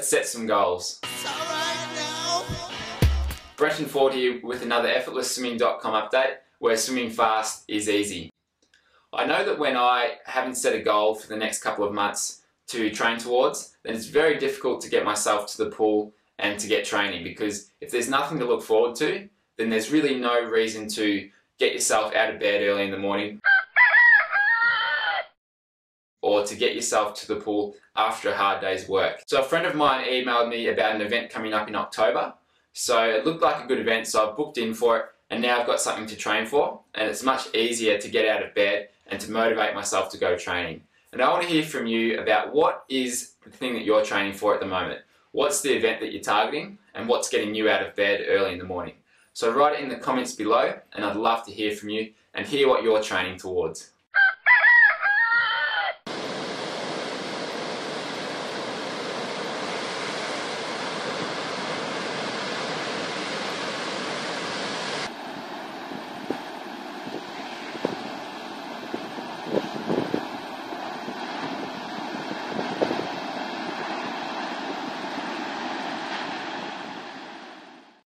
let's set some goals. Brenton Ford here with another effortlessswimming.com update where swimming fast is easy. I know that when I haven't set a goal for the next couple of months to train towards, then it's very difficult to get myself to the pool and to get training because if there's nothing to look forward to, then there's really no reason to get yourself out of bed early in the morning or to get yourself to the pool after a hard day's work. So a friend of mine emailed me about an event coming up in October. So it looked like a good event, so I've booked in for it and now I've got something to train for and it's much easier to get out of bed and to motivate myself to go training. And I want to hear from you about what is the thing that you're training for at the moment. What's the event that you're targeting and what's getting you out of bed early in the morning. So write it in the comments below and I'd love to hear from you and hear what you're training towards.